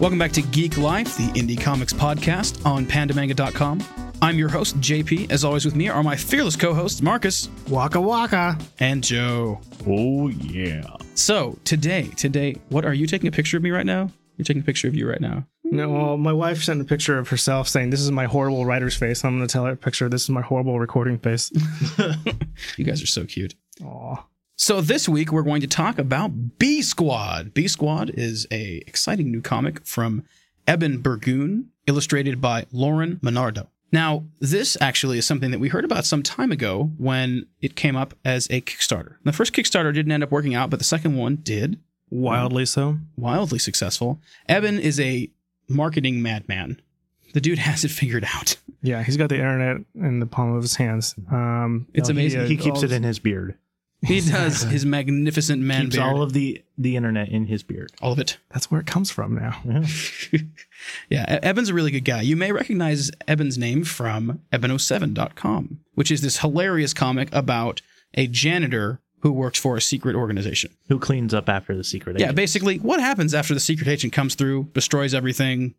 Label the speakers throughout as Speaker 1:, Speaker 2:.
Speaker 1: Welcome back to Geek Life, the indie comics podcast on pandamanga.com. I'm your host, JP. As always, with me are my fearless co hosts, Marcus
Speaker 2: Waka waka.
Speaker 1: and Joe.
Speaker 3: Oh yeah.
Speaker 1: So, today, today, what are you taking a picture of me right now? You're taking a picture of you right now.
Speaker 2: No, well, my wife sent a picture of herself saying, "This is my horrible writer's face." I'm going to tell her picture. This is my horrible recording face.
Speaker 1: You guys are so cute.
Speaker 2: Aw.
Speaker 1: So this week we're going to talk about B Squad. B Squad is a exciting new comic from Eben Burgoon, illustrated by Lauren Menardo. Now, this actually is something that we heard about some time ago when it came up as a Kickstarter. The first Kickstarter didn't end up working out, but the second one did.
Speaker 2: Wildly so.
Speaker 1: Wildly successful. Eben is a marketing madman. The dude has it figured out.
Speaker 2: Yeah, he's got the internet in the palm of his hands. Um,
Speaker 1: It's
Speaker 2: no, he,
Speaker 1: amazing.
Speaker 2: uh,
Speaker 3: He keeps it in his beard.
Speaker 1: He does his magnificent man
Speaker 3: keeps
Speaker 1: beard.
Speaker 3: all of the the internet in his beard.
Speaker 1: all of it.
Speaker 2: That's where it comes from now.
Speaker 1: yeah, E- Eben's a really good guy. You may recognize Eben's name from Eben07.com, which is this hilarious comic about a janitor who works for a secret organization.
Speaker 3: Who cleans up after the secret? Agent.
Speaker 1: Yeah, basically, what happens after the secret agent comes through, destroys everything,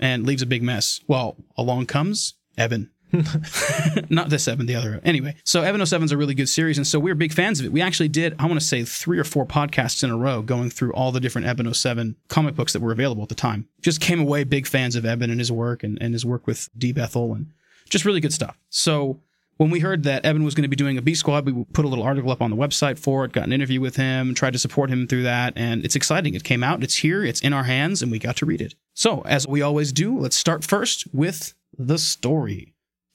Speaker 1: and leaves a big mess? Well, along comes Eben. Not this Eben, the other. Anyway, so Eben 07 is a really good series, and so we're big fans of it. We actually did, I want to say, three or four podcasts in a row going through all the different Eben 07 comic books that were available at the time. Just came away big fans of Eben and his work and, and his work with D. Bethel and just really good stuff. So when we heard that Eben was going to be doing a B Squad, we put a little article up on the website for it, got an interview with him, tried to support him through that, and it's exciting. It came out, it's here, it's in our hands, and we got to read it. So, as we always do, let's start first with the story.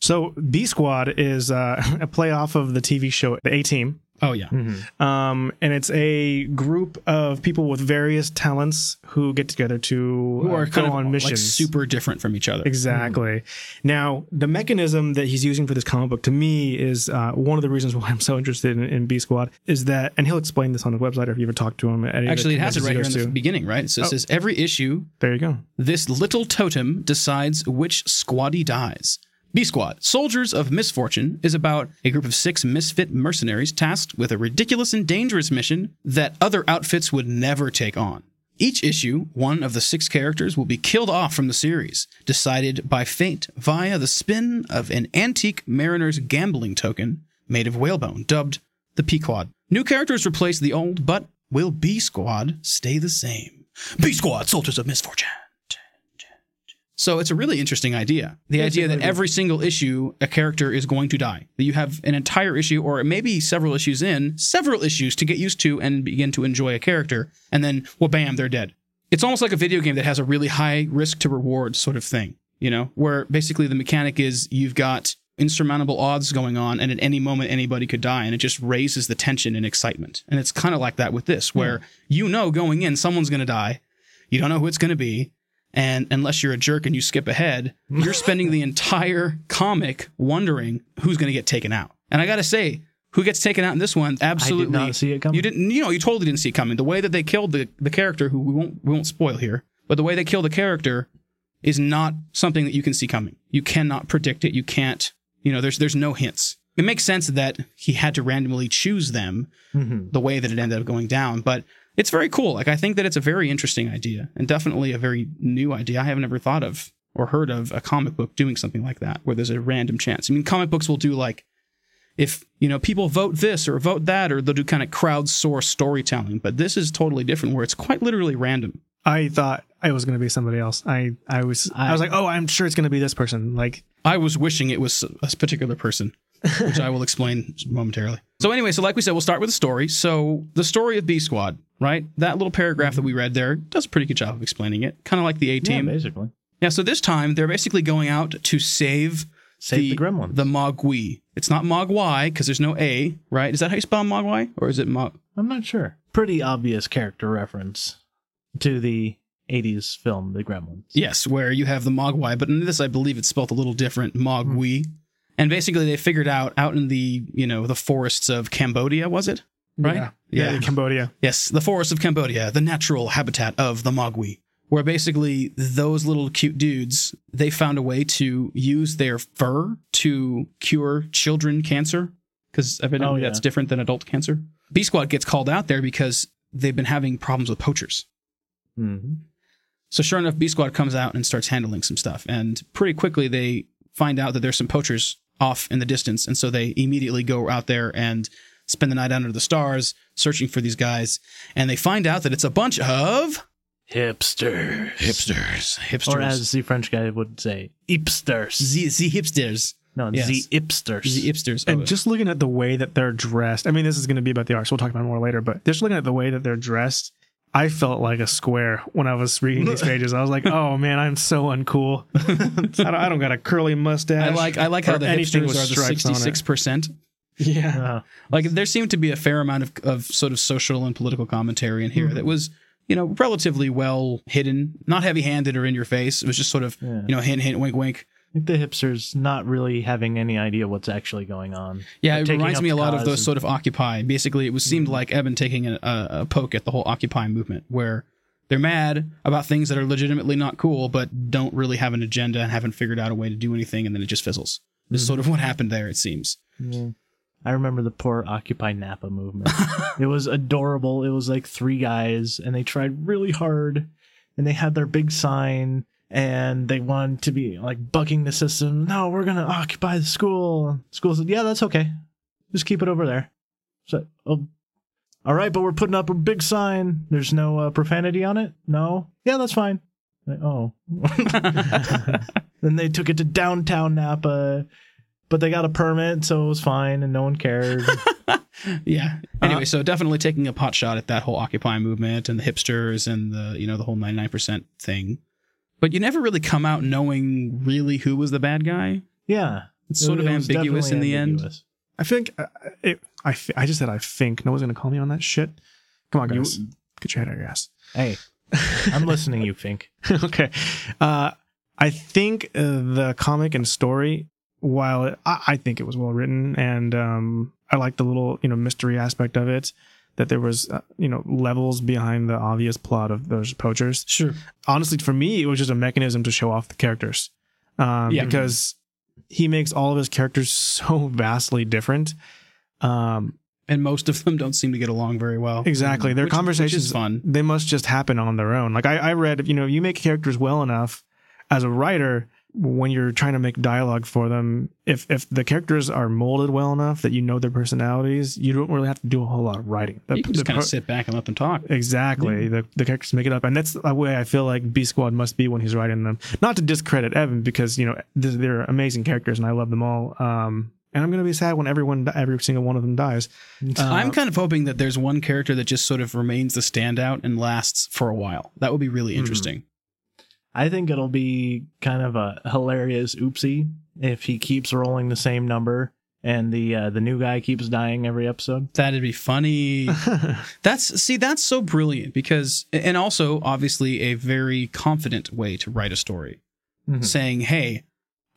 Speaker 2: So B Squad is uh, a play off of the TV show The A Team.
Speaker 1: Oh, yeah.
Speaker 3: Mhm.
Speaker 2: Um, and it's a group of people with various talents who get together to
Speaker 1: Who
Speaker 2: uh,
Speaker 1: are
Speaker 2: go
Speaker 1: kind of
Speaker 2: on
Speaker 1: like
Speaker 2: missions.
Speaker 1: super different from each other.
Speaker 2: Exactly. Now, the mechanism that he's using for this comic book to me is uh, one of the reasons why I'm so interested in, in B Squad is that, and he'll explain this on the website if you ever talk to him. At any of the
Speaker 1: Actually, it has it right here in
Speaker 2: conventions he
Speaker 1: the beginning, right? So it
Speaker 2: Oh.
Speaker 1: says every issue,
Speaker 2: There you go.
Speaker 1: this little totem decides which squaddy dies. B Squad, Soldiers of Misfortune, is about a group of six misfit mercenaries tasked with a ridiculous and dangerous mission that other outfits would never take on. Each issue, one of the six characters will be killed off from the series, decided by fate via the spin of an antique mariner's gambling token made of whalebone, dubbed the Pequod. New characters replace the old, but will B Squad stay the same? B Squad, Soldiers of Misfortune. So it's a really interesting idea. The idea that every single issue, a character is going to die. That you have an entire issue, or maybe several issues in, several issues to get used to and begin to enjoy a character, and then, well, bam, they're dead. It's almost like a video game that has a really high risk to reward sort of thing, you know, where basically the mechanic is you've got insurmountable odds going on, and at any moment anybody could die, and it just raises the tension and excitement. And it's kind of like that with this, where you know going in, someone's going to die. You don't know who it's going to be. And unless you're a jerk and you skip ahead, you're spending the entire comic wondering who's going to get taken out. And I got to say, who gets taken out in this one? Absolutely.
Speaker 3: not see it coming.
Speaker 1: You didn't, you know, you totally didn't see it coming. The way that they killed the, the character, who we won't, we won't spoil here, but the way they kill the character is not something that you can see coming. You cannot predict it. You can't, you know, there's, there's no hints. It makes sense that he had to randomly choose them
Speaker 3: Mhm.
Speaker 1: the way that it ended up going down. But it's very cool. Like I think that it's a very interesting idea and definitely a very new idea. I haven't ever thought of or heard of a comic book doing something like that where there's a random chance. I mean, comic books will do like if you know people vote this or vote that or they'll do kind of crowdsource storytelling, but this is totally different where it's quite literally random.
Speaker 2: I thought I was going to be somebody else. I, I was I,
Speaker 3: I-
Speaker 2: was like, oh, I'm sure it's going to be this person. Like,
Speaker 1: I was wishing it was a particular person, which I will explain momentarily. So anyway, so like we said, we'll start with the story. So the story of B Squad, right? That little paragraph that we read there does a pretty good job of explaining it. Kind of like the A
Speaker 3: Yeah,
Speaker 1: Team.
Speaker 3: basically.
Speaker 1: Yeah, so this time they're basically going out to save
Speaker 3: Save the, gremlins.
Speaker 1: The Mogwai. It's not Mogwai because there's no A, right? Is that how you spell Mogwai? Or is it Mog?
Speaker 3: I'm not sure. Pretty obvious character reference to the 80s film The Gremlins.
Speaker 1: Yes, where you have the Mogwai, but in this I believe it's spelled a little different, Mogwai. And basically they figured out out in the, you know, the forests of Cambodia, was it? Right?
Speaker 2: Yeah.
Speaker 1: Yeah.
Speaker 2: in Cambodia.
Speaker 1: Yes, the forests of Cambodia, the natural habitat of the Mogwai, where basically those little cute dudes, they found a way to use their fur to cure children cancer, because evidently
Speaker 3: Oh, yeah.
Speaker 1: that's different than adult cancer. B Squad gets called out there because they've been having problems with poachers.
Speaker 3: hmm
Speaker 1: So sure enough, B Squad comes out and starts handling some stuff, and pretty quickly they find out that there's some poachers off in the distance, and so they immediately go out there and spend the night under the stars searching for these guys, and they find out that it's a bunch of
Speaker 3: Hipsters.
Speaker 1: hipsters, hipsters,
Speaker 3: Or as the French guy would say, hipsters.
Speaker 1: the, the hipsters,
Speaker 3: no,
Speaker 1: yes.
Speaker 3: the hipsters.
Speaker 1: the hipsters.
Speaker 2: And just looking at the way that they're dressed, I mean, this is going to be about the arts. We'll talk about it more later, but just looking at the way that they're dressed, I felt like a square when I was reading these pages. I was like, oh man, I'm so uncool. I, don't, I don't got a curly mustache.
Speaker 1: I like I like how the
Speaker 2: anything
Speaker 1: hipsters are the
Speaker 2: stripes on it.
Speaker 1: sixty six percent.
Speaker 2: Yeah.
Speaker 3: Uh,
Speaker 1: Like there seemed to be a fair amount of, of sort of social and political commentary in here that was, you know, relatively well hidden, not heavy handed or in your face. It was just sort of,
Speaker 3: Yeah.
Speaker 1: you know, hint, hint, wink, wink.
Speaker 3: The hipsters not really having any idea what's actually going on.
Speaker 1: Yeah, it reminds me a lot of those
Speaker 3: and-
Speaker 1: sort of Occupy. Basically, it was seemed mm-hmm. like Eben taking a, a, poke at the whole Occupy movement, where they're mad about things that are legitimately not cool, but don't really have an agenda and haven't figured out a way to do anything, and then it just fizzles. This is sort of mm-hmm. what happened there. It seems.
Speaker 3: Yeah. I remember the poor Occupy Napa movement. it was adorable. It was like three guys, and they tried really hard, and they had their big sign, and they wanted to be like bucking the system. No, we're gonna occupy the school. School said, "Yeah, that's okay. Just keep it over there." So, oh, all right, but we're putting up a big sign. There's no uh, profanity on it. No, yeah, that's fine. Like, oh, then they took it to downtown Napa but they got a permit, so it was fine, and no one cared.
Speaker 1: Yeah. Anyway, so definitely taking a pot shot at that whole Occupy movement and the hipsters and the you know the whole ninety nine percent thing, but you never really come out knowing really who was the bad guy.
Speaker 3: yeah,
Speaker 1: It's sort
Speaker 3: It-
Speaker 1: of
Speaker 3: it
Speaker 1: ambiguous in
Speaker 3: definitely
Speaker 1: the end.
Speaker 2: I think uh, it, I, I just said I think. No one's going to call me on that shit. Come on,
Speaker 3: You-
Speaker 2: guys. Get your head out of your ass.
Speaker 3: Hey, I'm listening, you think?
Speaker 2: okay. Uh, I think uh, the comic and story, while it, I, I think it was well written, and um, I like the little you know mystery aspect of it, that there was uh, you know levels behind the obvious plot of those poachers.
Speaker 1: Sure.
Speaker 2: Honestly, for me, it was just a mechanism to show off the characters, um,
Speaker 1: Yeah.
Speaker 2: because he makes all of his characters so vastly different. Um,
Speaker 1: And most of them don't seem to get along very well.
Speaker 2: Exactly. Their
Speaker 1: Which- which
Speaker 2: conversations
Speaker 1: fun.
Speaker 2: They must just happen on their own. Like I, I read, you know, you make characters well enough as a writer when you're trying to make dialogue for them. If if the characters are molded well enough that you know their personalities, you don't really have to do a whole lot of writing. The-
Speaker 1: You can just kind of
Speaker 2: pro-
Speaker 1: sit back and let them talk.
Speaker 2: Exactly. The, the characters make it up. And that's the way I feel like B Squad must be when he's writing them. Not to discredit Eben because, you know, they're amazing characters and I love them all. Um, and I'm going to be sad when everyone, every single one of them dies. Uh,
Speaker 1: I'm kind of hoping that there's one character that just sort of remains the standout and lasts for a while. That would be really
Speaker 3: Hmm.
Speaker 1: interesting.
Speaker 3: I think it'll be kind of a hilarious oopsie if he keeps rolling the same number and the uh, the new guy keeps dying every episode.
Speaker 1: That'd be funny. That's see, that's so brilliant because, and also obviously a very confident way to write a story,
Speaker 3: Mhm.
Speaker 1: saying, "Hey,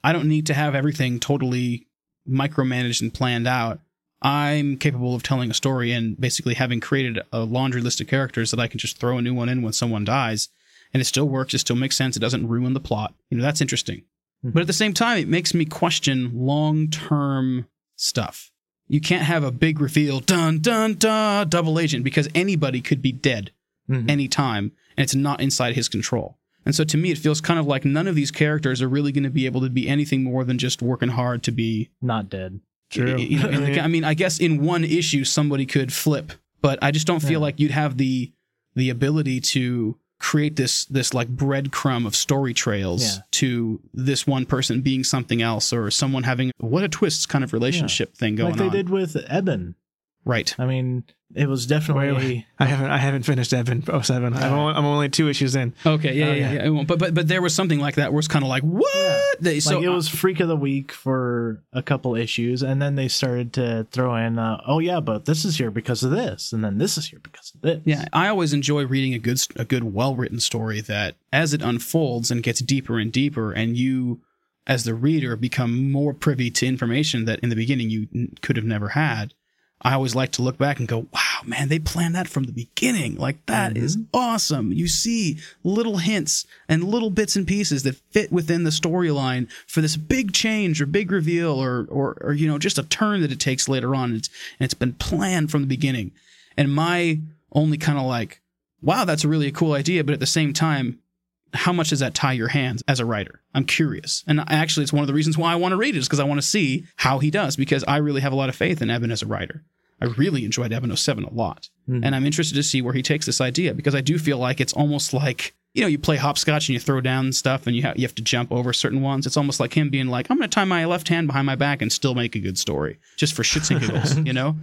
Speaker 1: I don't need to have everything totally micromanaged and planned out. I'm capable of telling a story and basically having created a laundry list of characters that I can just throw a new one in when someone dies, and it still works. It still makes sense. It doesn't ruin the plot. You know, that's interesting. But at the same time, it makes me question long term stuff. You can't have a big reveal, dun dun dun, double agent, because anybody could be dead
Speaker 3: Mhm.
Speaker 1: anytime, and it's not inside his control. And so to me, it feels kind of like none of these characters are really going to be able to be anything more than just working hard to be.
Speaker 3: Not dead.
Speaker 2: True.
Speaker 1: You know, the- I mean, I guess in one issue somebody could flip, but I just don't feel
Speaker 3: Yeah.
Speaker 1: like you'd have the the ability to create this this like breadcrumb of story trails
Speaker 3: Yeah.
Speaker 1: to this one person being something else or someone having what a twist kind of relationship thing going on.
Speaker 3: like they
Speaker 1: on.
Speaker 3: did with Eben.
Speaker 1: Right.
Speaker 3: I mean, it was definitely.
Speaker 2: Wait, wait. I haven't I haven't finished Eben 07. I'm, only, I'm only two issues in.
Speaker 1: Okay. Yeah.
Speaker 3: Oh,
Speaker 1: yeah.
Speaker 3: yeah.
Speaker 1: yeah. But but but there was something like that where it's kind of like what? They, so
Speaker 3: like it was freak of the week for a couple issues, and then they started to throw in, uh, oh yeah, but this is here because of this, and then this is here because of this.
Speaker 1: Yeah, I always enjoy reading a good, a good, well-written story that, as it unfolds and gets deeper and deeper, and you, as the reader, become more privy to information that in the beginning you n- could have never had. I always like to look back and go, "Wow, man, they planned that from the beginning. Like that is mm-hmm. awesome." You see little hints and little bits and pieces that fit within the storyline for this big change or big reveal or, or, or you know, just a turn that it takes later on. It's, and it's been planned from the beginning. And my only kind of like, wow, that's a really cool idea. But at the same time, how much does that tie your hands as a writer? I'm curious. And actually, it's one of the reasons why I want to read it is because I want to see how he does because I really have a lot of faith in Eben as a writer. I really enjoyed Eben 07 a lot.
Speaker 3: Mhm.
Speaker 1: And I'm interested to see where he takes this idea because I do feel like it's almost like, you know, you play hopscotch and you throw down stuff and you, ha- you have to jump over certain ones. It's almost like him being like, I'm going to tie my left hand behind my back and still make a good story just for shits and giggles, you know?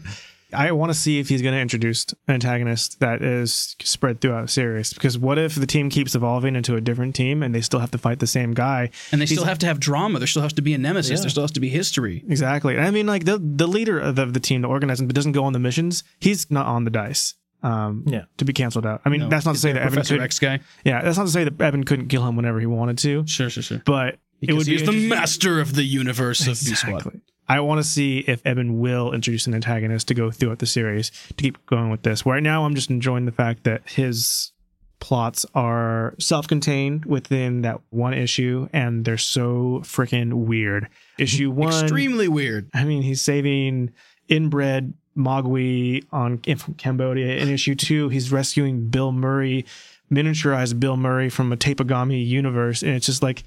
Speaker 2: I want to see if he's going to introduce an antagonist that is spread throughout the series. Because what if the team keeps evolving into a different team and they still have to fight the same guy?
Speaker 1: And they still have to have drama. There still has to be a nemesis. There still has to be history.
Speaker 2: Exactly. I mean, like the the leader of the, the team, the organizer, but doesn't go on the missions. He's not on the dice. Um,
Speaker 3: Yeah.
Speaker 2: To be canceled out. I mean,
Speaker 1: No,
Speaker 2: that's not to say
Speaker 1: there
Speaker 2: that Eben
Speaker 1: Professor
Speaker 2: could.
Speaker 1: X guy.
Speaker 2: Yeah, that's not to say that Eben couldn't kill him whenever he wanted to.
Speaker 1: Sure, sure, sure.
Speaker 2: But it
Speaker 1: Because
Speaker 2: would be
Speaker 1: he's the master of the universe of B Squad.
Speaker 2: I want to see if Eben will introduce an antagonist to go throughout the series to keep going with this. Right now, I'm just enjoying the fact that his plots are self-contained within that one issue, and they're so freaking weird. Issue one,
Speaker 1: Extremely weird.
Speaker 2: I mean, he's saving inbred Mogwai on in from Cambodia. In issue two, he's rescuing Bill Murray, miniaturized Bill Murray from a Tapigami universe, and it's just like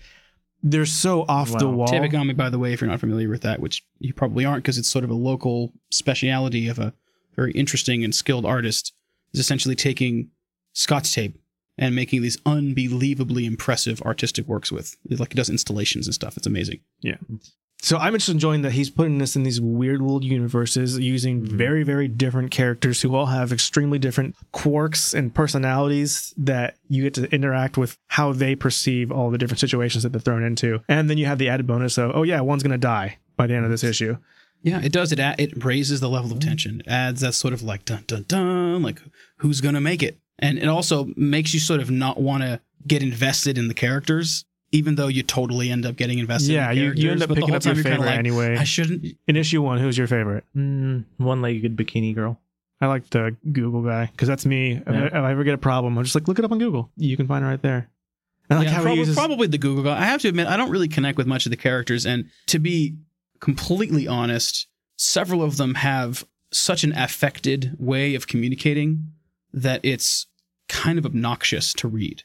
Speaker 2: they're so off the
Speaker 3: Wow.
Speaker 2: wall.
Speaker 1: Tapigami, by the way, if you're not familiar with that, which you probably aren't because it's sort of a local speciality of a very interesting and skilled artist, is essentially taking Scotch tape and making these unbelievably impressive artistic works with. Like he does installations and stuff. It's amazing.
Speaker 2: So I'm just enjoying that he's putting this in these weird little universes using mm-hmm. very, very different characters who all have extremely different quirks and personalities that you get to interact with how they perceive all the different situations that they're thrown into. And then you have the added bonus of, oh yeah, one's gonna die by the end of this issue.
Speaker 1: Yeah, it does. It it raises the level of mm-hmm. tension. It adds that sort of like dun dun dun, like who's gonna make it, and it also makes you sort of not want to get invested in the characters, even though you totally end up getting invested.
Speaker 2: Yeah,
Speaker 1: in the
Speaker 2: you, you end up picking
Speaker 1: whole
Speaker 2: up your
Speaker 1: you're kinda
Speaker 2: favorite
Speaker 1: like,
Speaker 2: anyway.
Speaker 1: I shouldn't.
Speaker 2: in issue one, who's your favorite?
Speaker 3: Mm, one-legged bikini girl.
Speaker 2: I like the Google guy because that's me. If, I, if I ever get a problem, I'm just like, look it up on Google. You can find it right there. I like
Speaker 1: yeah,
Speaker 2: how
Speaker 1: prob-
Speaker 2: he uses.
Speaker 1: probably the Google guy. I have to admit, I don't really connect with much of the characters, and to be completely honest, several of them have such an affected way of communicating that it's kind of obnoxious to read.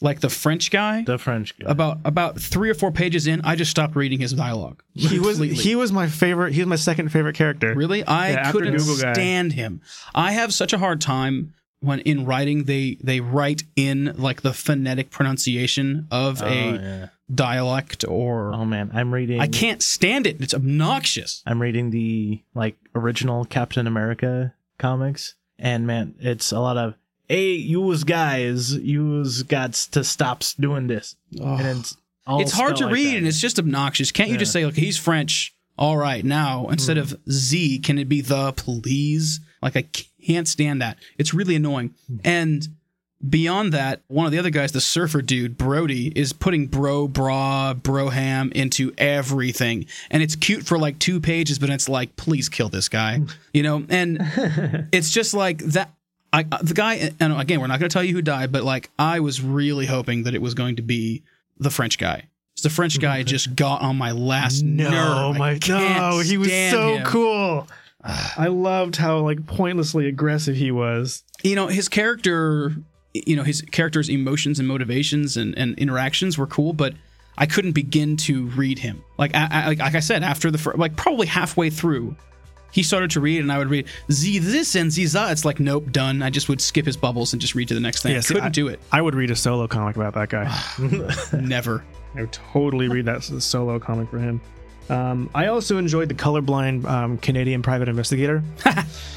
Speaker 1: Like the French guy,
Speaker 3: The French guy.
Speaker 1: about about three or four pages in, I just stopped reading his dialogue.
Speaker 2: he was he was my favorite. He was my second favorite character.
Speaker 1: Really? I
Speaker 2: Yeah,
Speaker 1: couldn't
Speaker 2: Google guy.
Speaker 1: stand him. I have such a hard time when in writing they they write in like the phonetic pronunciation of
Speaker 3: Oh,
Speaker 1: a
Speaker 3: yeah.
Speaker 1: dialect or
Speaker 3: Oh man, I'm reading.
Speaker 1: I can't stand it. It's obnoxious.
Speaker 3: I'm reading the like original Captain America comics, and man, it's a lot of hey, yous guys, yous got to stop doing this, and it's
Speaker 1: it's hard to
Speaker 3: like
Speaker 1: read
Speaker 3: that.
Speaker 1: and it's just obnoxious. Can't you just say like he's French? All right, now instead of hmm. Z, can it be the please? Like I can't stand that. It's really annoying. Hmm. And beyond that, one of the other guys, the surfer dude, Brody, is putting bro, bra, broham into everything. And it's cute for like two pages, but it's like, please kill this guy. You know? And it's just like that. I, uh, the guy, and again, we're not going to tell you who died, but like, I was really hoping that it was going to be the French guy. The French guy just got on my last
Speaker 2: No,
Speaker 1: nerve.
Speaker 2: My no, he was so
Speaker 1: him.
Speaker 2: cool. I loved how like pointlessly aggressive he was.
Speaker 1: you know his character you know his character's emotions and motivations and, and interactions were cool but i couldn't begin to read him like I, I, like, like i said after the fir- like probably halfway through he started to read and i would read. Z this and z that it's like nope done. I just would skip his bubbles and just read to the next thing.
Speaker 2: Yeah,
Speaker 1: i
Speaker 2: see,
Speaker 1: couldn't
Speaker 2: I-
Speaker 1: do it.
Speaker 2: I would read a solo comic about that guy.
Speaker 1: never.
Speaker 2: I would totally read that solo comic for him. Um, I also enjoyed the colorblind um, Canadian private investigator.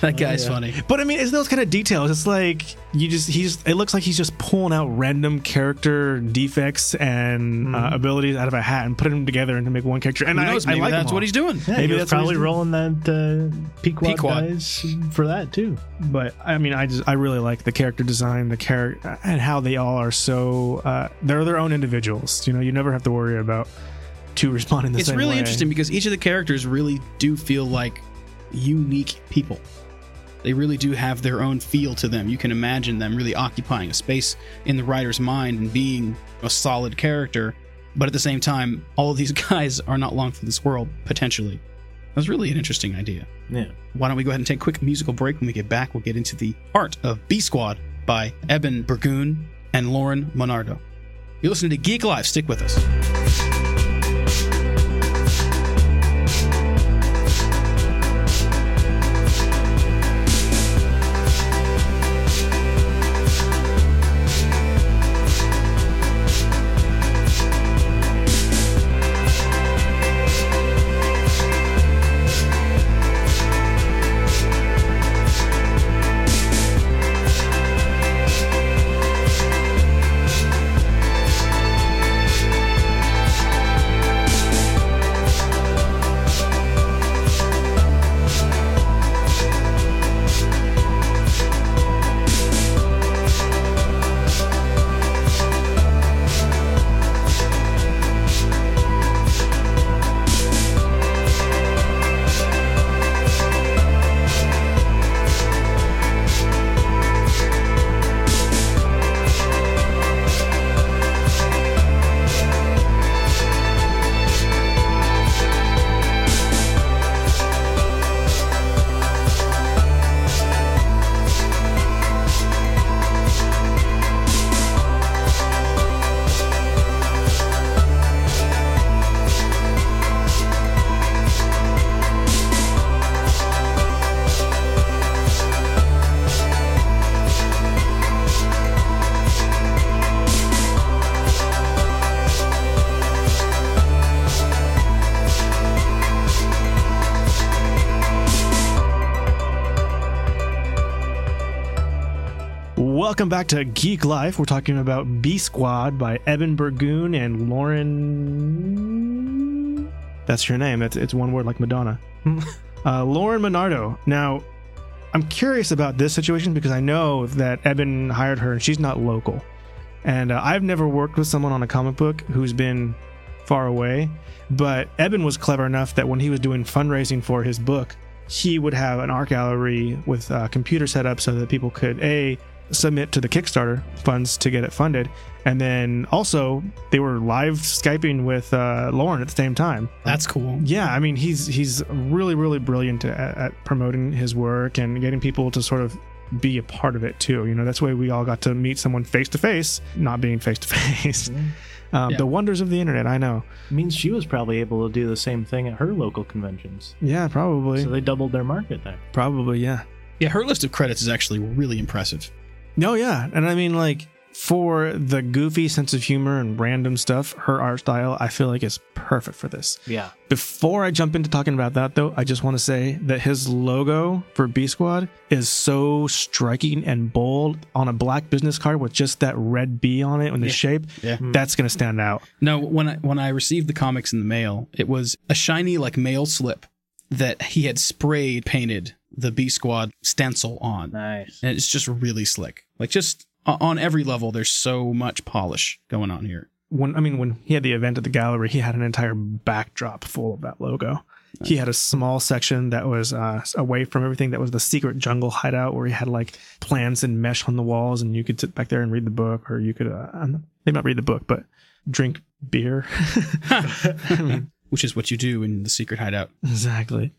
Speaker 1: that guy's funny
Speaker 2: But I mean, it's those kind of details. It's like you just he's. It looks like he's just pulling out random character defects and uh, abilities out of a hat and putting them together into make one character. And
Speaker 1: who
Speaker 2: I,
Speaker 1: knows
Speaker 2: I
Speaker 1: maybe
Speaker 2: like
Speaker 1: that's what he's doing
Speaker 3: Yeah,
Speaker 2: Maybe
Speaker 3: he
Speaker 2: that's
Speaker 3: probably rolling that uh, Pequod,
Speaker 1: Pequod.
Speaker 3: guys for that too.
Speaker 2: But I mean, I just I really like the character design, the character, and how they all are so. Uh, they're their own individuals. You know, you never have to worry about two responding the
Speaker 1: it's
Speaker 2: same
Speaker 1: really
Speaker 2: way.
Speaker 1: interesting because each of the characters really do feel like unique people. They really do have their own feel to them. You can imagine them really occupying a space in the writer's mind and being a solid character. But at the same time, all of these guys are not long for this world, potentially. That's really an interesting idea.
Speaker 3: Yeah.
Speaker 1: Why don't we go ahead and take a quick musical break? When we get back, we'll get into the art of B Squad by Eben Burgoon and Lauren Monardo. You're listening to Geek Life. Stick with us.
Speaker 2: Welcome back to Geek Life. We're talking about B Squad by Eben Burgoon and Lauren. That's your name. It's, it's one word like Madonna. uh, Lauren Minardo. Now, I'm curious about this situation because I know that Eben hired her and she's not local. And uh, I've never worked with someone on a comic book who's been far away. But Eben was clever enough that when he was doing fundraising for his book, he would have an art gallery with a computer set up so that people could a submit to the Kickstarter funds to get it funded, and then also they were live skyping with uh, Lauren at the same time.
Speaker 1: That's cool.
Speaker 2: Yeah, I mean he's he's really really brilliant at, at promoting his work and getting people to sort of be a part of it too. You know, that's why we all got to meet someone face to face, not being face to face.
Speaker 1: Yeah.
Speaker 2: The wonders of the internet, I know.
Speaker 3: means she was probably able to do the same thing at her local conventions.
Speaker 2: Yeah, probably,
Speaker 3: So they doubled their market there.
Speaker 2: probably, yeah.
Speaker 1: Yeah, her list of credits is actually really impressive.
Speaker 2: No, yeah, and I mean like for the goofy sense of humor and random stuff, her art style I feel like is perfect for this.
Speaker 3: Yeah.
Speaker 2: Before I jump into talking about that though, I just want to say that his logo for B Squad is so striking and bold on a black business card with just that red B on it and the
Speaker 1: Yeah.
Speaker 2: shape.
Speaker 1: Yeah. Hmm.
Speaker 2: That's gonna stand out.
Speaker 1: No, when I when I received the comics in the mail, it was a shiny like mail slip that he had sprayed painted the B Squad stencil on.
Speaker 3: Nice.
Speaker 1: And it's just really slick. Like just on every level there's so much polish going on here.
Speaker 2: When I mean when he had the event at the gallery, he had an entire backdrop full of that logo. He had a small section that was uh, away from everything. That was the secret jungle hideout, where he had like plants and mesh on the walls, and you could sit back there and read the book, or you could uh, I'm- maybe not read the book, but drink beer. I mean,
Speaker 1: Which is what you do in the secret hideout.
Speaker 2: exactly.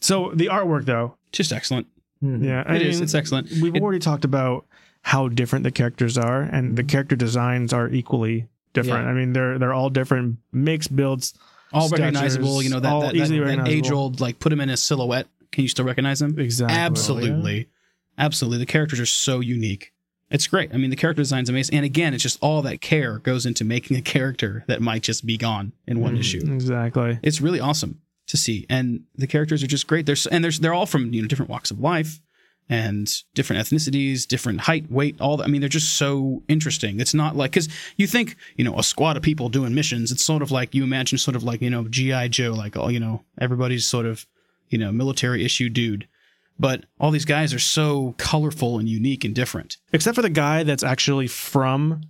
Speaker 2: So the artwork, though,
Speaker 1: Just excellent.
Speaker 3: Mhm.
Speaker 2: yeah, I
Speaker 1: It is.
Speaker 2: mean,
Speaker 1: It's excellent.
Speaker 2: We've
Speaker 1: It-
Speaker 2: already talked about how different the characters are, and the character designs are equally different.
Speaker 3: Yeah.
Speaker 2: I mean, they're they're all different makes builds.
Speaker 1: all
Speaker 2: statures,
Speaker 1: recognizable, you know, that,
Speaker 2: all
Speaker 1: that,
Speaker 2: easily
Speaker 1: that, that
Speaker 2: recognizable.
Speaker 1: age old, like put them in a silhouette. Can you still recognize them?
Speaker 2: Exactly.
Speaker 1: Absolutely. Absolutely. The characters are so unique. It's great. I mean, the character design's amazing. And again, it's just all that care goes into making a character that might just be gone in one
Speaker 3: Mhm.
Speaker 1: issue.
Speaker 2: Exactly.
Speaker 1: It's really awesome to see. And the characters are just great. There's and there's they're all from, you know, different walks of life and different ethnicities, different height, weight, all that. I mean, they're just so interesting. It's not like cuz you think, you know, a squad of people doing missions, it's sort of like you imagine sort of like, you know, GI Joe like all, you know, everybody's sort of, you know, military issue dude. But all these guys are so colorful and unique and different.
Speaker 2: Except for the guy that's actually from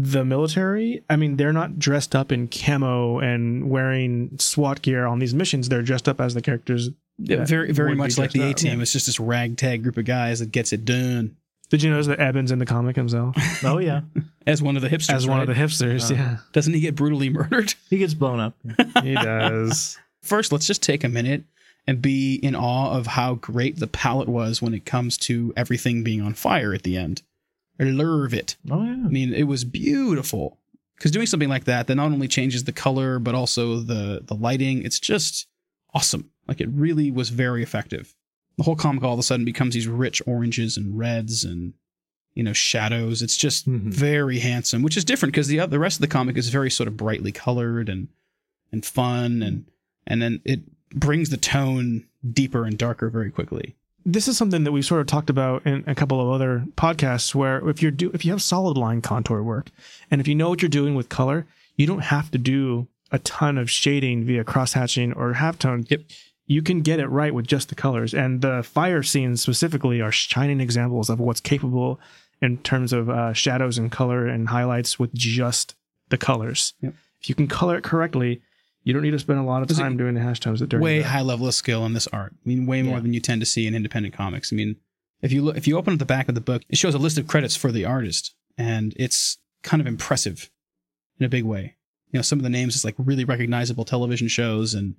Speaker 2: the military. I mean, they're not dressed up in camo and wearing SWAT gear on these missions. They're dressed up as the characters. that
Speaker 1: very very much like the A
Speaker 2: up.
Speaker 1: team. It's just this ragtag group of guys that gets it done.
Speaker 2: Did you notice that Ebens in the comic himself
Speaker 3: Oh yeah.
Speaker 1: As one of the hipsters.
Speaker 2: as one of the hipsters?
Speaker 3: Uh,
Speaker 2: yeah,
Speaker 1: Doesn't he get brutally murdered?
Speaker 3: He gets blown up.
Speaker 2: he does.
Speaker 1: First, let's just take a minute and be in awe of how great the palette was when it comes to everything being on fire at the end. I love it.
Speaker 3: Oh yeah.
Speaker 1: I mean, it was beautiful. because doing something like that that not only changes the color but also the the lighting, it's just awesome. Like it really was very effective. The whole comic all of a sudden becomes these rich oranges and reds and you know shadows. It's just
Speaker 3: Mhm.
Speaker 1: very handsome, which is different because the the rest of the comic is very sort of brightly colored and and fun and and then it brings the tone deeper and darker very quickly.
Speaker 2: This is something that we've sort of talked about in a couple of other podcasts where if you're do if you have solid line contour work and if you know what you're doing with color you don't have to do a ton of shading via crosshatching or halftone
Speaker 1: Yep.
Speaker 2: you can get it right with just the colors and the fire scenes specifically are shining examples of what's capable in terms of uh, shadows and color and highlights with just the colors
Speaker 1: Yep.
Speaker 2: if you can color it correctly you don't need to spend a lot of time doing the hash that during
Speaker 1: way high level of skill in this art. I mean, way more
Speaker 3: Yeah.
Speaker 1: than you tend to see in independent comics. I mean, if you look, if you open up the back of the book, it shows a list of credits for the artist, and it's kind of impressive in a big way. You know, some of the names is like really recognizable television shows, and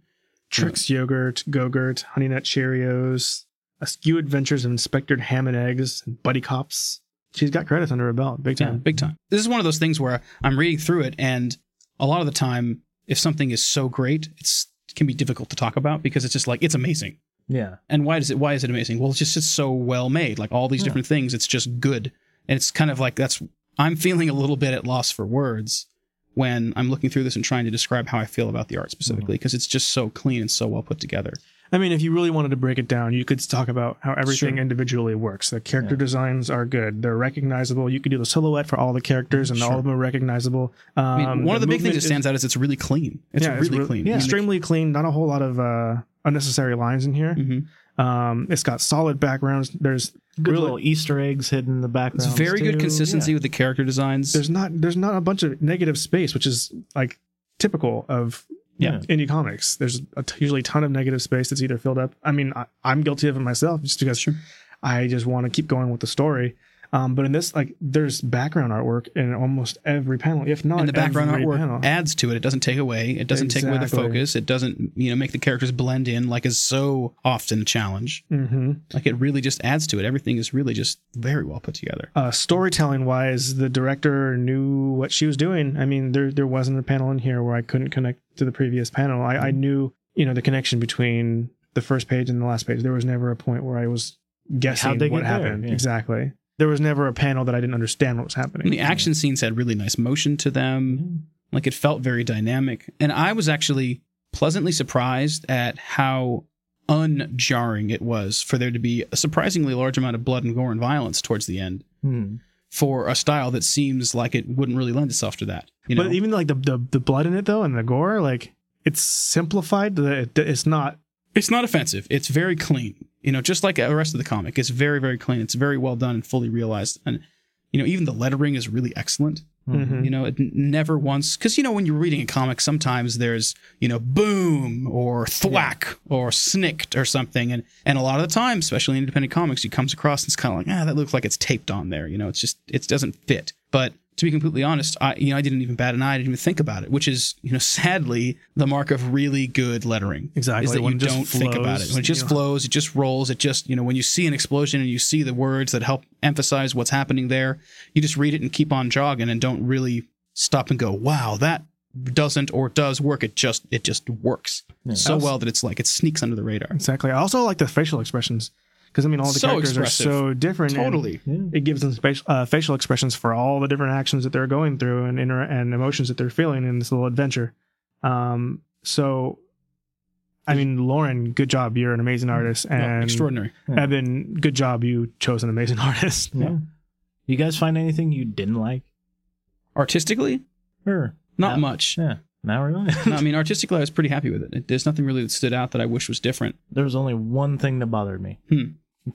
Speaker 2: Trix Yogurt, Go-Gurt, Honey Nut Cheerios, Askew Adventures of Inspector Ham and Eggs, and Buddy Cops. She's got credits under her belt, big
Speaker 1: yeah,
Speaker 2: time.
Speaker 1: big time. This is one of those things where I'm reading through it, and a lot of the time, if something is so great, it's it can be difficult to talk about because it's just like it's amazing.
Speaker 3: Yeah.
Speaker 1: And why does it? Why is it amazing? Well, it's just it's so well made. Like all these
Speaker 3: Yeah.
Speaker 1: different things, it's just good. And it's kind of like that's. I'm feeling a little bit at loss for words when I'm looking through this and trying to describe how I feel about the art specifically mm-hmm. because it's just so clean and so well put together.
Speaker 2: I mean, if you really wanted to break it down, you could talk about how everything
Speaker 1: Sure.
Speaker 2: individually works. The character
Speaker 3: Yeah.
Speaker 2: designs are good; they're recognizable. You could do the silhouette for all the characters, and all of them are recognizable. Um,
Speaker 1: I mean, one of the big things
Speaker 2: that
Speaker 1: that
Speaker 2: is-
Speaker 1: stands out is it's really clean. It's
Speaker 2: yeah,
Speaker 1: really
Speaker 2: real-
Speaker 1: clean.
Speaker 3: yeah.
Speaker 2: extremely clean. Not a whole lot of uh, unnecessary lines in here.
Speaker 1: hmm
Speaker 2: Um, it's got solid backgrounds. There's
Speaker 3: Good
Speaker 2: Really-
Speaker 3: little Easter eggs hidden in the background.
Speaker 1: It's very good consistency with the character designs.
Speaker 2: there's not there's not a bunch of negative space, which is like typical of
Speaker 3: Yeah.
Speaker 2: indie comics. There's a t- usually a ton of negative space that's either filled up. I mean, I, I'm guilty of it myself, just because
Speaker 1: Sure.
Speaker 2: I just want to keep going with the story. Um, but in this, like, there's background artwork in almost every panel, if not
Speaker 1: and the background
Speaker 2: every
Speaker 1: artwork
Speaker 2: panel.
Speaker 1: adds to it. It doesn't take away. It doesn't take away the focus. It doesn't, you know, make the characters blend in like is so often a challenge.
Speaker 2: hmm
Speaker 1: Like it really just adds to it. Everything is really just very well put together.
Speaker 2: Uh, storytelling wise, the director knew what she was doing. I mean, there there wasn't a panel in here where I couldn't connect to the previous panel. I, I knew, you know, the connection between the first page and the last page. There was never a point where I was guessing what happened.
Speaker 3: Yeah.
Speaker 2: Exactly. There was never a panel that I didn't understand what was happening.
Speaker 1: And the action scenes had really nice motion to them. Like it felt very dynamic. And I was actually pleasantly surprised at how unjarring it was for there to be a surprisingly large amount of blood and gore and violence towards the end
Speaker 3: Hmm.
Speaker 1: for a style that seems like it wouldn't really lend itself to that. You know?
Speaker 2: But even like the, the the blood in it though and the gore, like it's simplified. It's not.
Speaker 1: It's not offensive. It's very clean. You know, just like the rest of the comic, it's very, very clean. It's very well done and fully realized. And you know, even the lettering is really excellent.
Speaker 2: Mhm.
Speaker 1: You know, it never once because you know when you're reading a comic, sometimes there's you know boom or thwack or snicked or something, and and a lot of the time, especially in independent comics, you comes across and it's kind of like ah that looks like it's taped on there. You know, it's just it doesn't fit. But to be completely honest, I you know I didn't even bat an eye. I didn't even think about it, which is you know sadly the mark of really good lettering.
Speaker 2: Exactly,
Speaker 1: is that
Speaker 2: when
Speaker 1: you don't think about it when it just
Speaker 2: you
Speaker 1: flows, it just rolls. It just you know when you see an explosion and you see the words that help emphasize what's happening there, you just read it and keep on jogging and don't really stop and go, wow, that doesn't or does work. It just it just works
Speaker 3: Yeah.
Speaker 1: so
Speaker 2: Also-
Speaker 1: well that it's like it sneaks under the radar.
Speaker 2: Exactly. I also like the facial expressions because I mean all the
Speaker 1: So
Speaker 2: characters
Speaker 1: expressive.
Speaker 2: are so different.
Speaker 1: Totally.
Speaker 3: Yeah.
Speaker 2: It gives them facial, uh, facial expressions for all the different actions that they're going through and inter- and emotions that they're feeling in this little adventure. Um, so, I mean, Lauren, good job. You're an amazing artist,
Speaker 1: Well,
Speaker 2: and
Speaker 1: extraordinary.
Speaker 3: Yeah.
Speaker 2: Eben, good job. You chose an amazing artist.
Speaker 3: Yeah. You guys find anything you didn't like?
Speaker 1: Artistically,
Speaker 3: Or
Speaker 1: not
Speaker 3: Yeah.
Speaker 1: much.
Speaker 3: yeah, now we're
Speaker 1: No, I mean, artistically, I was pretty happy with it. It- There's nothing really that stood out that I wish was different.
Speaker 3: there was only one thing that bothered me.
Speaker 1: Hmm.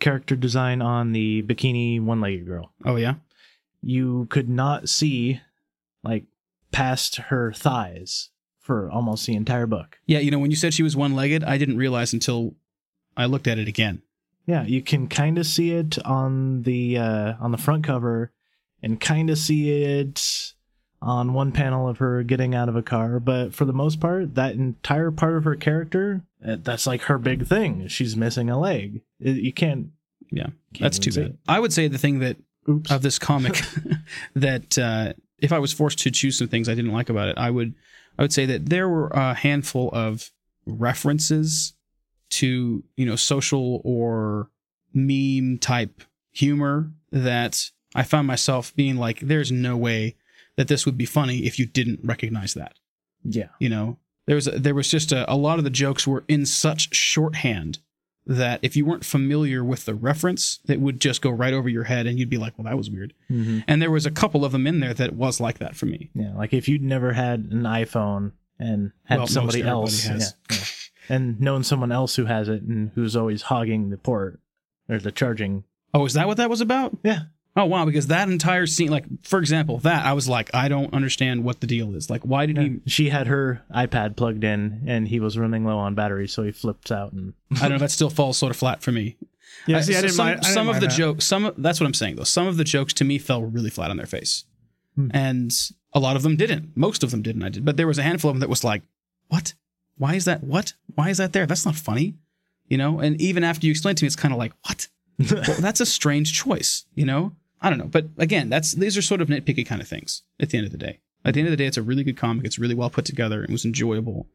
Speaker 3: Character design on the bikini one-legged girl.
Speaker 1: Oh yeah,
Speaker 3: You could not see like past her thighs for almost the entire book.
Speaker 1: yeah. You know, when you said she was one-legged, I didn't realize until I looked at it again.
Speaker 3: Yeah, you can kind of see it on the uh, on the front cover, and kind of see it on one panel of her getting out of a car. But for the most part, that entire part of her character, uh, that's like her big thing. She's missing a leg. You can't.
Speaker 1: Yeah,
Speaker 3: can't
Speaker 1: That's too bad.
Speaker 3: it.
Speaker 1: I would say the thing that
Speaker 3: Oops.
Speaker 1: of this comic that uh, if I was forced to choose some things I didn't like about it, I would I would say that there were a handful of references to you know social or meme type humor that I found myself being like, there's no way that this would be funny if you didn't recognize that.
Speaker 3: Yeah.
Speaker 1: You know, there was a, there was just a, a lot of the jokes were in such shorthand that if you weren't familiar with the reference, it would just go right over your head and you'd be like, well, that was weird.
Speaker 3: Mm-hmm.
Speaker 1: And there was a couple of them in there that was like that for me.
Speaker 3: Yeah. Like if you'd never had an iPhone and had
Speaker 1: Well,
Speaker 3: somebody else
Speaker 1: has.
Speaker 3: yeah, yeah. and known someone else who has it and who's always hogging the port or the charging.
Speaker 1: Oh, is that what that was about?
Speaker 3: Yeah.
Speaker 1: Oh wow, because that entire scene, like for example, that I was like, I don't understand what the deal is. Like, why did he?
Speaker 3: She had her iPad plugged in and he was running low on battery, so he flipped out and
Speaker 1: I don't know. That still falls sort of flat for me.
Speaker 2: Yeah,
Speaker 1: I-
Speaker 2: see, I
Speaker 1: so
Speaker 2: didn't
Speaker 1: some
Speaker 2: mind- I didn't
Speaker 1: some of
Speaker 2: mind
Speaker 1: the
Speaker 2: that.
Speaker 1: jokes, some of- that's what I'm saying though. Some of the jokes to me fell really flat on their face,
Speaker 3: Hmm.
Speaker 1: and a lot of them didn't. Most of them didn't. I did, but there was a handful of them that was like, "What? Why is that? What? Why is that there? That's not funny." You know. And even after you explain to me, it's kind of like, "What? well, that's a strange choice." You know. I don't know, but again, that's these are sort of nitpicky kind of things. At the end of the day, at the end of the day, it's a really good comic. It's really well put together. It was enjoyable,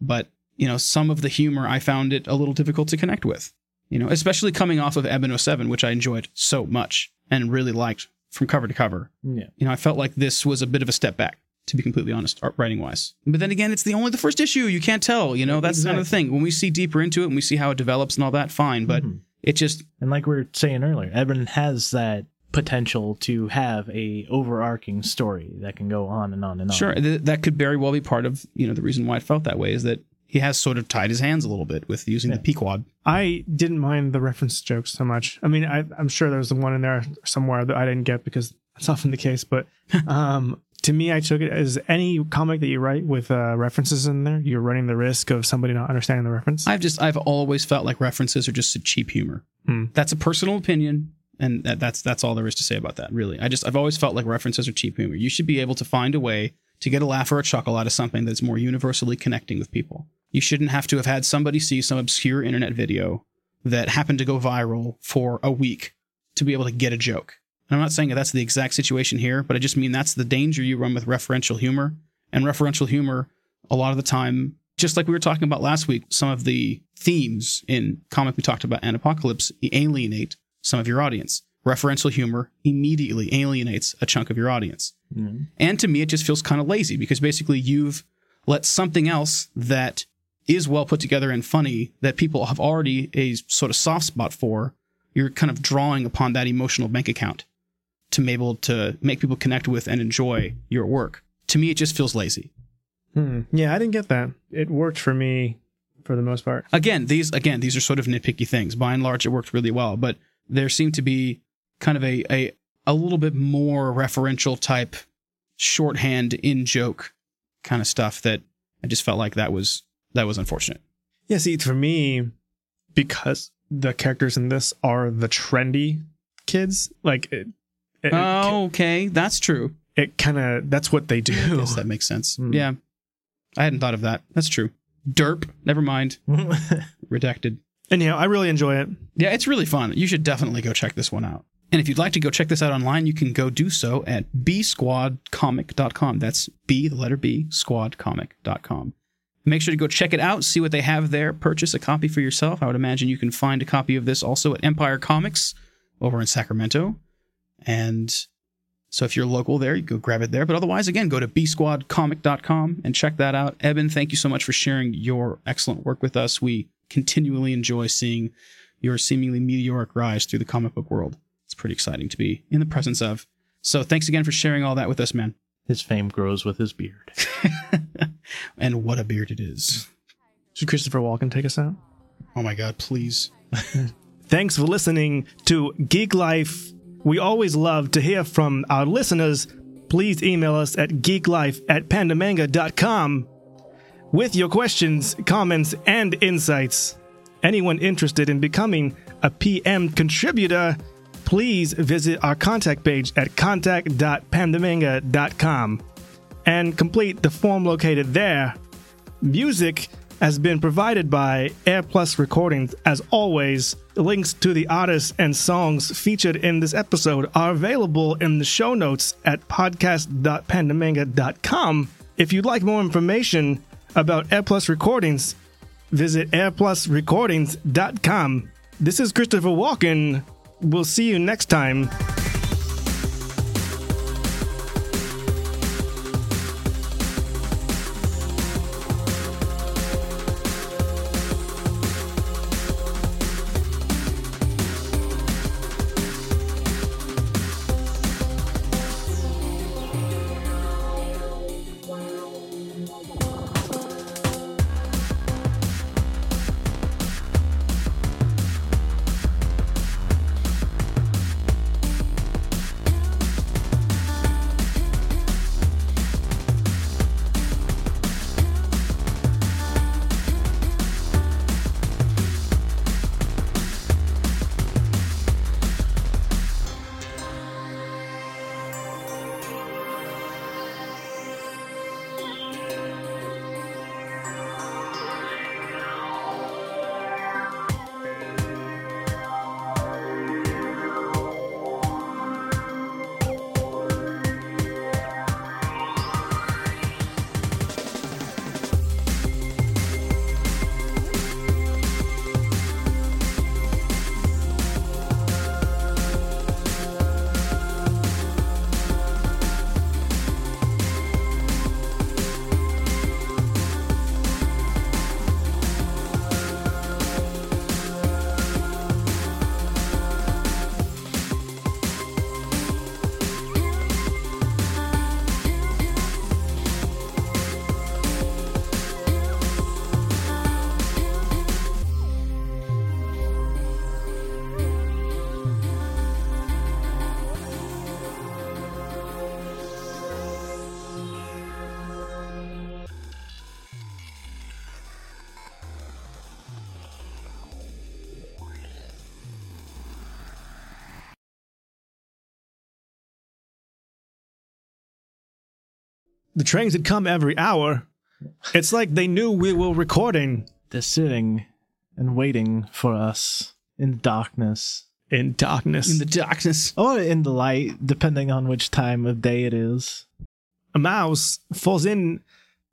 Speaker 1: but you know, some of the humor I found it a little difficult to connect with you know, especially coming off of Eben 07, which I enjoyed so much and really liked from cover to cover.
Speaker 3: yeah.
Speaker 1: You know, I felt like this was a bit of a step back, to be completely honest, art writing wise. But then again, it's the only the first issue. You can't tell. You know, that's of the thing. When we see deeper into it and we see how it develops and all that, fine. But
Speaker 3: Mhm.
Speaker 1: it just
Speaker 3: And like we were saying earlier, Eben has that potential to have a overarching story that can go on and on and on.
Speaker 1: sure th- that could very well be part of you know the reason why it felt that way is that he has sort of tied his hands a little bit with using
Speaker 3: Yeah.
Speaker 1: the Pequod.
Speaker 2: I didn't mind the reference jokes so much. I mean, I, I'm sure there was one in there somewhere that I didn't get because that's often the case. But um, to me, I took it as any comic that you write with uh, references in there, you're running the risk of somebody not understanding the reference.
Speaker 1: I've just I've always felt like references are just a cheap humor.
Speaker 2: Hmm.
Speaker 1: That's a personal opinion, and that, that's that's all there is to say about that. Really, I just I've always felt like references are cheap humor. You should be able to find a way to get a laugh or a chuckle out of something that's more universally connecting with people. You shouldn't have to have had somebody see some obscure internet video that happened to go viral for a week to be able to get a joke. And I'm not saying that that's the exact situation here, but I just mean that's the danger you run with referential humor. And referential humor, a lot of the time, just like we were talking about last week, some of the themes in comic we talked about and apocalypse alienate some of your audience. Referential humor immediately alienates a chunk of your audience.
Speaker 3: Mhm.
Speaker 1: And to me, it just feels kind of lazy because basically you've let something else that is well put together and funny that people have already a sort of soft spot for, you're kind of drawing upon that emotional bank account to be able to make people connect with and enjoy your work. To me, it just feels lazy.
Speaker 2: Hmm. Yeah, I didn't get that. It worked for me for the most part.
Speaker 1: again these again these are sort of nitpicky things by and large it worked really well but there seemed to be kind of a a, a little bit more referential type shorthand in joke kind of stuff that i just felt like that was that was unfortunate.
Speaker 2: Yeah, see, for me, because the characters in this are the trendy kids, like it, it,
Speaker 1: oh okay that's true.
Speaker 2: it kind of that's what they do.
Speaker 1: yes that makes sense.
Speaker 2: Hmm.
Speaker 1: yeah. I hadn't thought of that. That's true. Derp. Never mind. Redacted
Speaker 2: Anyhow, I really enjoy it.
Speaker 1: Yeah, it's really fun. You should definitely go check this one out. And if you'd like to go check this out online, you can go do so at bsquadcomic.com. That's B, the letter B, squadcomic.com. Make sure to go check it out, see what they have there, purchase a copy for yourself. I would imagine you can find a copy of this also at Empire Comics over in Sacramento. And so if you're local there, you go grab it there. But otherwise, again, go to bsquadcomic.com and check that out. Eben, thank you so much for sharing your excellent work with us. We continually enjoy seeing your seemingly meteoric rise through the comic book world. It's pretty exciting to be in the presence of. So thanks again for sharing all that with us, man.
Speaker 3: His fame grows with his beard.
Speaker 1: and what a beard it is.
Speaker 2: Should Christopher Walken take us out?
Speaker 1: Oh my god, please.
Speaker 2: Thanks for listening to Geek Life. We always love to hear from our listeners. Please email us at geeklife at pandamanga.com with your questions, comments, and insights. Anyone interested in becoming a PM contributor, please visit our contact page at contact.pandamanga.com and complete the form located there. Music has been provided by AirPlus Recordings. As always, links to the artists and songs featured in this episode are available in the show notes at podcast.pandamanga.com. If you'd like more information about Air Plus Recordings, visit airplusrecordings.com. This is Christopher Walken. We'll see you next time. The trains had come every hour. It's like they knew we were recording
Speaker 3: They're sitting and waiting for us in darkness.
Speaker 2: in darkness.
Speaker 1: In the darkness.
Speaker 3: Or in the light, depending on which time of day it is.
Speaker 2: a mouse falls in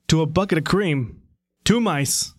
Speaker 2: to a bucket of cream. Two mice